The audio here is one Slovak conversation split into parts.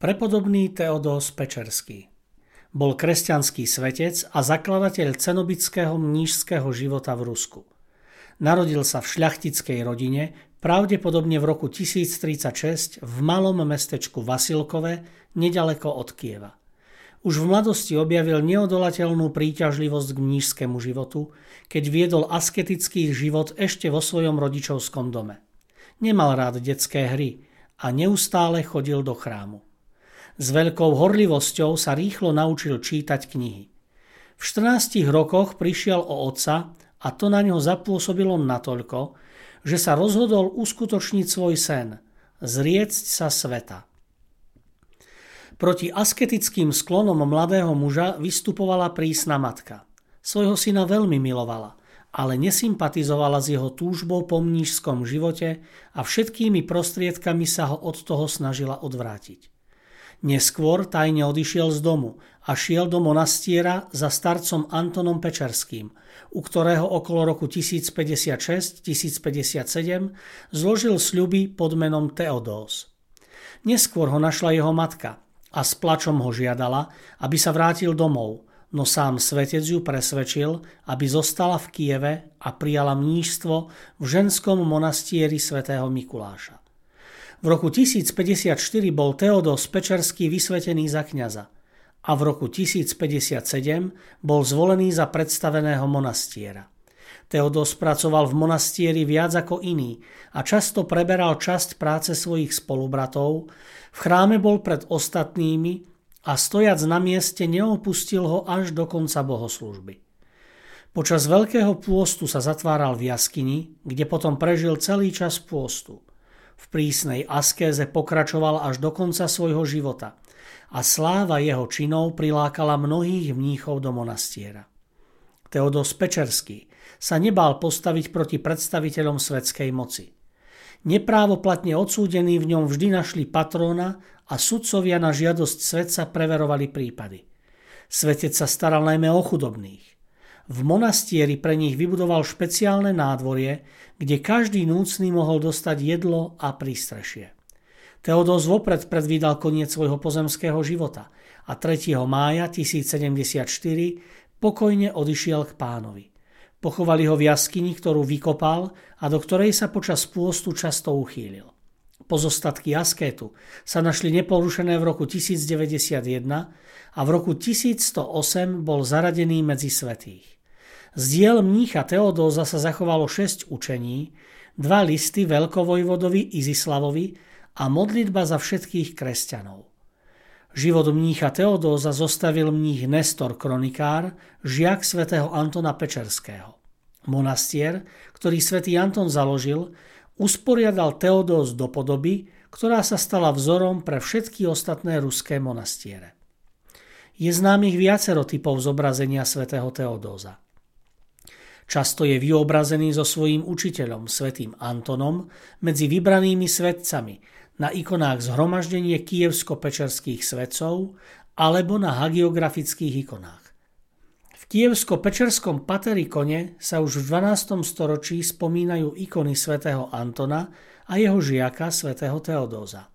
Prepodobný Teodós Pečerský bol kresťanský svetec a zakladateľ cenobického mnížského života v Rusku. Narodil sa v šľachtickej rodine, pravdepodobne v roku 1036 v malom mestečku Vasilkove, nedaleko od Kieva. Už v mladosti objavil neodolateľnú príťažlivosť k mnížskému životu, keď viedol asketický život ešte vo svojom rodičovskom dome. Nemal rád detské hry a neustále chodil do chrámu. S veľkou horlivosťou sa rýchlo naučil čítať knihy. V 14 rokoch prišiel o otca a to na ňo zapôsobilo natoľko, že sa rozhodol uskutočniť svoj sen, zriecť sa sveta. Proti asketickým sklonom mladého muža vystupovala prísna matka. Svojho syna veľmi milovala, ale nesympatizovala s jeho túžbou po mnížskom živote a všetkými prostriedkami sa ho od toho snažila odvrátiť. Neskôr tajne odišiel z domu a šiel do monastiera za starcom Antonom Pečerským, u ktorého okolo roku 1056-1057 zložil sľuby pod menom Teodós. Neskôr ho našla jeho matka a s plačom ho žiadala, aby sa vrátil domov, no sám svetec ju presvedčil, aby zostala v Kieve a prijala mnížstvo v ženskom monastieri svätého Mikuláša. V roku 1054 bol Teodos Pečerský vysvetený za kňaza a v roku 1057 bol zvolený za predstaveného monastiera. Teodos pracoval v monastieri viac ako iný a často preberal časť práce svojich spolubratov, v chráme bol pred ostatnými a stojac na mieste neopustil ho až do konca bohoslužby. Počas veľkého pôstu sa zatváral v jaskyni, kde potom prežil celý čas pôstu – v prísnej askéze pokračoval až do konca svojho života a sláva jeho činov prilákala mnohých mníchov do monastiera. Teodos Pečerský sa nebál postaviť proti predstaviteľom svetskej moci. Neprávoplatne odsúdení v ňom vždy našli patróna a sudcovia na žiadosť svetca preverovali prípady. Svetec sa staral najmä o chudobných. V monastieri pre nich vybudoval špeciálne nádvorie, kde každý núcný mohol dostať jedlo a prístrešie. Teodós vopred predvídal koniec svojho pozemského života a 3. mája 1074 pokojne odišiel k pánovi. Pochovali ho v jaskyni, ktorú vykopal a do ktorej sa počas pôstu často uchýlil. Pozostatky askétu sa našli neporušené v roku 1091 a v roku 1108 bol zaradený medzi svetých. Z diel mnícha Teodóza sa zachovalo 6 učení, dva listy veľkovojvodovi Izislavovi a modlitba za všetkých kresťanov. Život mnícha Teodóza zostavil mních Nestor Kronikár, žiak svätého Antona Pečerského. Monastier, ktorý svätý Anton založil, usporiadal Teodós do podoby, ktorá sa stala vzorom pre všetky ostatné ruské monastiere. Je známych viacero typov zobrazenia svätého Teodóza. Často je vyobrazený so svojím učiteľom, svätým Antonom, medzi vybranými svetcami na ikonách zhromaždenie kievsko-pečerských svetcov alebo na hagiografických ikonách. V kievsko-pečerskom paterikone sa už v 12. storočí spomínajú ikony svätého Antona a jeho žiaka svätého Teodóza.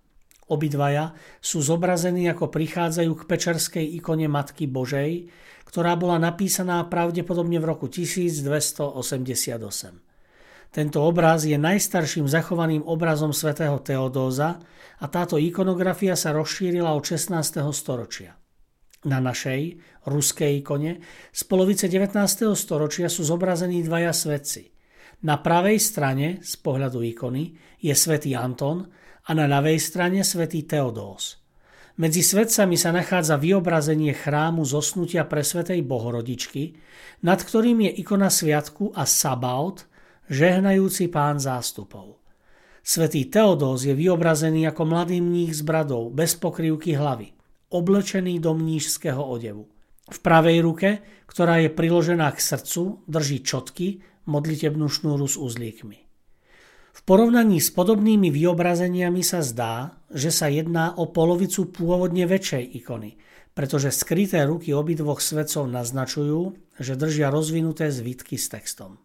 Obidvaja sú zobrazení ako prichádzajú k pečerskej ikone Matky Božej, ktorá bola napísaná pravdepodobne v roku 1288. Tento obraz je najstarším zachovaným obrazom svätého Teodóza a táto ikonografia sa rozšírila od 16. storočia. Na našej, ruskej ikone z polovice 19. storočia sú zobrazení dvaja svetci. Na pravej strane, z pohľadu ikony, je svätý Anton a na ľavej strane svätý Teodós. Medzi svetcami sa nachádza vyobrazenie chrámu zosnutia presvetej Bohorodičky, nad ktorým je ikona sviatku a Sabaot, žehnajúci pán zástupov. Svetý Teodós je vyobrazený ako mladý mních s bradou, bez pokrývky hlavy, oblečený do mnížského odevu. V pravej ruke, ktorá je priložená k srdcu, drží čotky, modlitebnú šnúru s uzlíkmi. V porovnaní s podobnými vyobrazeniami sa zdá, že sa jedná o polovicu pôvodne väčšej ikony, pretože skryté ruky obidvoch svetcov naznačujú, že držia rozvinuté zvitky s textom.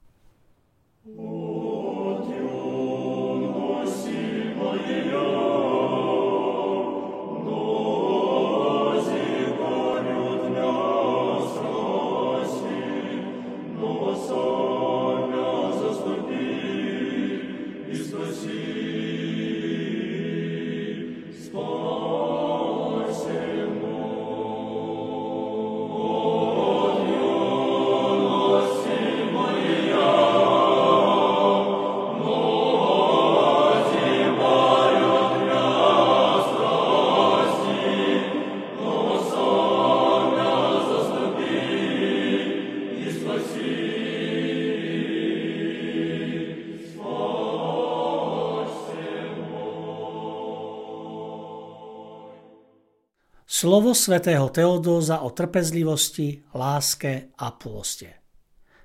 Slovo svätého Teodóza o trpezlivosti, láske a pôste.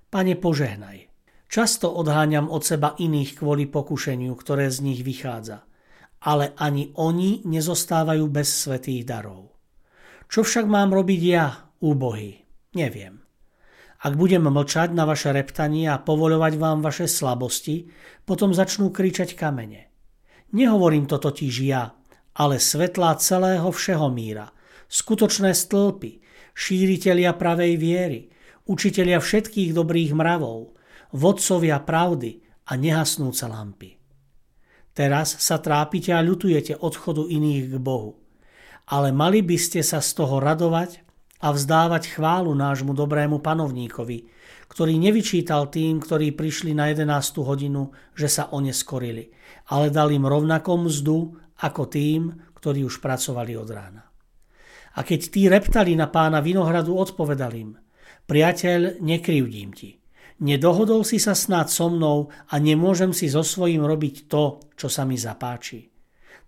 Pane, požehnaj. Často odháňam od seba iných kvôli pokušeniu, ktoré z nich vychádza. Ale ani oni nezostávajú bez svetých darov. Čo však mám robiť ja, úbohy? Neviem. Ak budem mlčať na vaše reptanie a povoľovať vám vaše slabosti, potom začnú kričať kamene. Nehovorím to totiž ja, ale svetlá celého všeho míra, skutočné stĺpy, šíritelia pravej viery, učitelia všetkých dobrých mravov, vodcovia pravdy a nehasnúce lampy. Teraz sa trápite a ľutujete odchodu iných k Bohu. Ale mali by ste sa z toho radovať a vzdávať chválu nášmu dobrému panovníkovi, ktorý nevyčítal tým, ktorí prišli na 11. hodinu, že sa oneskorili, ale dal im rovnakom mzdu ako tým, ktorí už pracovali od rána. A keď tí reptali na pána Vinohradu, odpovedal im, priateľ, nekrivdím ti. Nedohodol si sa snáď so mnou a nemôžem si so svojím robiť to, čo sa mi zapáči.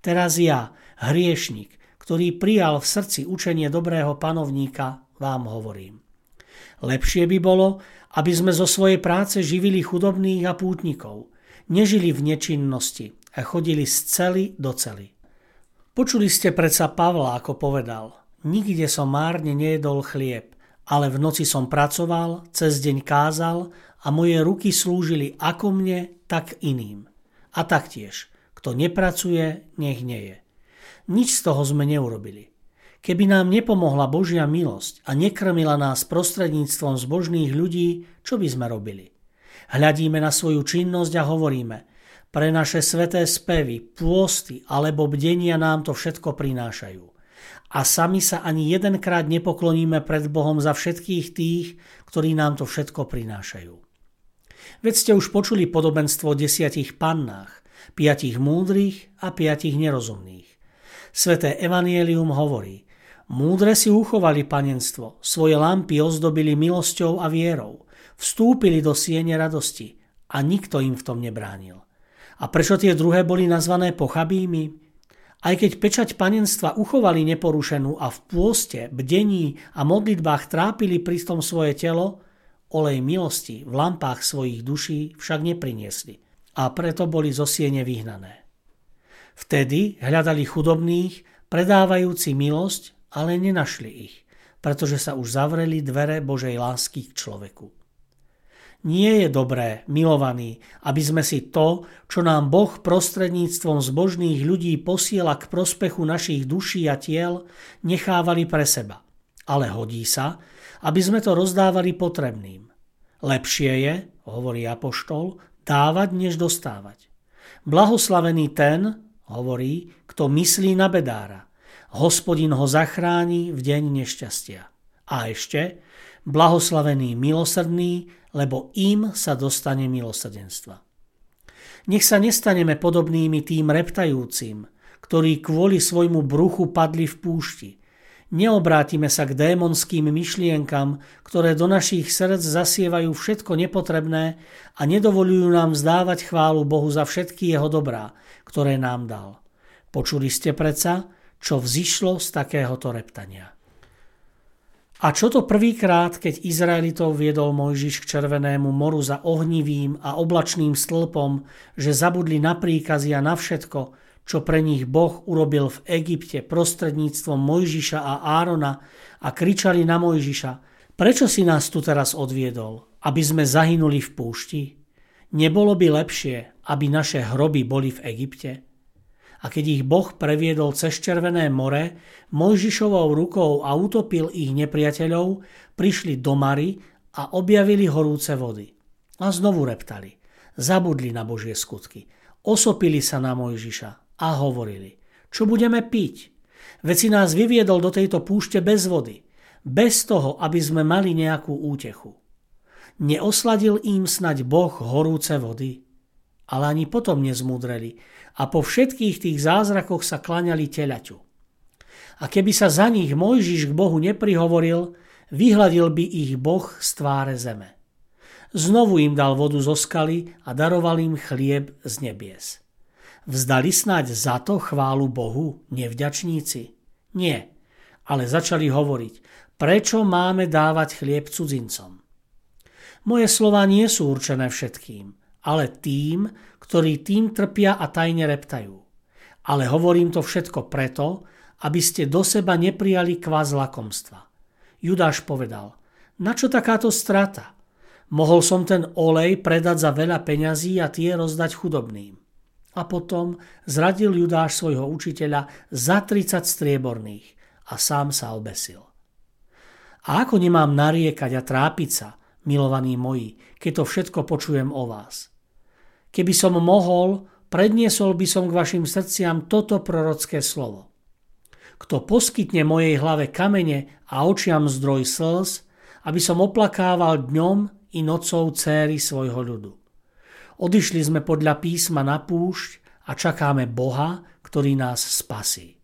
Teraz ja, hriešnik, ktorý prijal v srdci učenie dobrého panovníka, vám hovorím. Lepšie by bolo, aby sme zo svojej práce živili chudobných a pútnikov, nežili v nečinnosti a chodili z cely do cely. Počuli ste predsa Pavla, ako povedal – Nikde som márne nejedol chlieb, ale v noci som pracoval, cez deň kázal a moje ruky slúžili ako mne, tak iným. A taktiež, kto nepracuje, nech nie je. Nič z toho sme neurobili. Keby nám nepomohla Božia milosť a nekrmila nás prostredníctvom zbožných ľudí, čo by sme robili? Hľadíme na svoju činnosť a hovoríme, pre naše sveté spevy, pôsty alebo bdenia nám to všetko prinášajú a sami sa ani jedenkrát nepokloníme pred Bohom za všetkých tých, ktorí nám to všetko prinášajú. Veď ste už počuli podobenstvo o desiatich pannách, piatich múdrych a piatich nerozumných. Sveté Evangelium hovorí, múdre si uchovali panenstvo, svoje lampy ozdobili milosťou a vierou, vstúpili do siene radosti a nikto im v tom nebránil. A prečo tie druhé boli nazvané pochabými? Aj keď pečať panenstva uchovali neporušenú a v pôste, bdení a modlitbách trápili pristom svoje telo, olej milosti v lampách svojich duší však nepriniesli a preto boli zo siene vyhnané. Vtedy hľadali chudobných, predávajúci milosť, ale nenašli ich, pretože sa už zavreli dvere Božej lásky k človeku. Nie je dobré, milovaní, aby sme si to, čo nám Boh prostredníctvom zbožných ľudí posiela k prospechu našich duší a tiel, nechávali pre seba. Ale hodí sa, aby sme to rozdávali potrebným. Lepšie je, hovorí Apoštol, dávať, než dostávať. Blahoslavený ten, hovorí, kto myslí na bedára. Hospodin ho zachráni v deň nešťastia. A ešte, blahoslavený milosrdný, lebo im sa dostane milosrdenstva. Nech sa nestaneme podobnými tým reptajúcim, ktorí kvôli svojmu bruchu padli v púšti. Neobrátime sa k démonským myšlienkam, ktoré do našich srdc zasievajú všetko nepotrebné a nedovolujú nám vzdávať chválu Bohu za všetky jeho dobrá, ktoré nám dal. Počuli ste predsa, čo vzýšlo z takéhoto reptania. A čo to prvýkrát, keď Izraelitov viedol Mojžiš k Červenému moru za ohnivým a oblačným stĺpom, že zabudli na príkazy a na všetko, čo pre nich Boh urobil v Egypte prostredníctvom Mojžiša a Árona a kričali na Mojžiša, prečo si nás tu teraz odviedol, aby sme zahynuli v púšti? Nebolo by lepšie, aby naše hroby boli v Egypte? A keď ich Boh previedol cez Červené more, Mojžišovou rukou a utopil ich nepriateľov, prišli do Mary a objavili horúce vody. A znovu reptali. Zabudli na Božie skutky. Osopili sa na Mojžiša a hovorili, čo budeme piť? Veď nás vyviedol do tejto púšte bez vody, bez toho, aby sme mali nejakú útechu. Neosladil im snať Boh horúce vody? Ale ani potom nezmudreli, a po všetkých tých zázrakoch sa klaňali telaťu. A keby sa za nich Mojžiš k Bohu neprihovoril, vyhľadil by ich Boh z tváre zeme. Znovu im dal vodu zo skaly a daroval im chlieb z nebies. Vzdali snať za to chválu Bohu, nevďačníci? Nie, ale začali hovoriť, prečo máme dávať chlieb cudzincom. Moje slova nie sú určené všetkým, ale tým, ktorí tým trpia a tajne reptajú. Ale hovorím to všetko preto, aby ste do seba neprijali kvás lakomstva. Judáš povedal, na čo takáto strata? Mohol som ten olej predať za veľa peňazí a tie rozdať chudobným. A potom zradil Judáš svojho učiteľa za 30 strieborných a sám sa obesil. A ako nemám nariekať a trápiť sa, milovaní moji, keď to všetko počujem o vás? Keby som mohol, predniesol by som k vašim srdciam toto prorocké slovo. Kto poskytne mojej hlave kamene a očiam zdroj slz, aby som oplakával dňom i nocou céry svojho ľudu. Odišli sme podľa písma na púšť a čakáme Boha, ktorý nás spasí.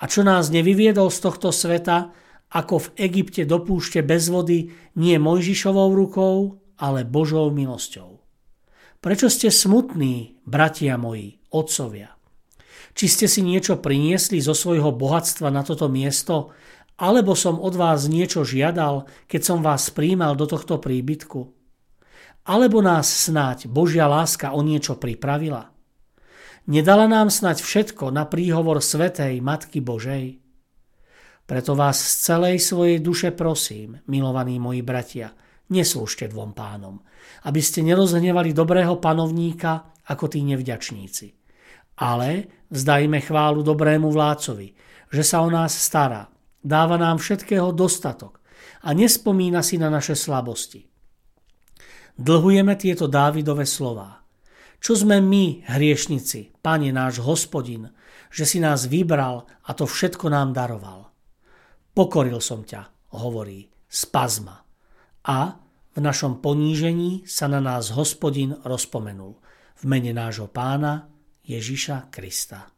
A čo nás nevyviedol z tohto sveta, ako v Egypte do púšte bez vody, nie Mojžišovou rukou, ale Božou milosťou. Prečo ste smutní, bratia moji, otcovia? Či ste si niečo priniesli zo svojho bohatstva na toto miesto, alebo som od vás niečo žiadal, keď som vás príjmal do tohto príbytku? Alebo nás snáď Božia láska o niečo pripravila? Nedala nám snať všetko na príhovor Svetej Matky Božej? Preto vás z celej svojej duše prosím, milovaní moji bratia, Neslúžte dvom pánom, aby ste nerozhnevali dobrého panovníka ako tí nevďačníci. Ale vzdajme chválu dobrému vládcovi, že sa o nás stará, dáva nám všetkého dostatok a nespomína si na naše slabosti. Dlhujeme tieto Dávidové slová. Čo sme my, hriešnici, Pane náš hospodin, že si nás vybral a to všetko nám daroval. Pokoril som ťa, hovorí, spazma a v našom ponížení sa na nás hospodin rozpomenul. V mene nášho pána Ježiša Krista.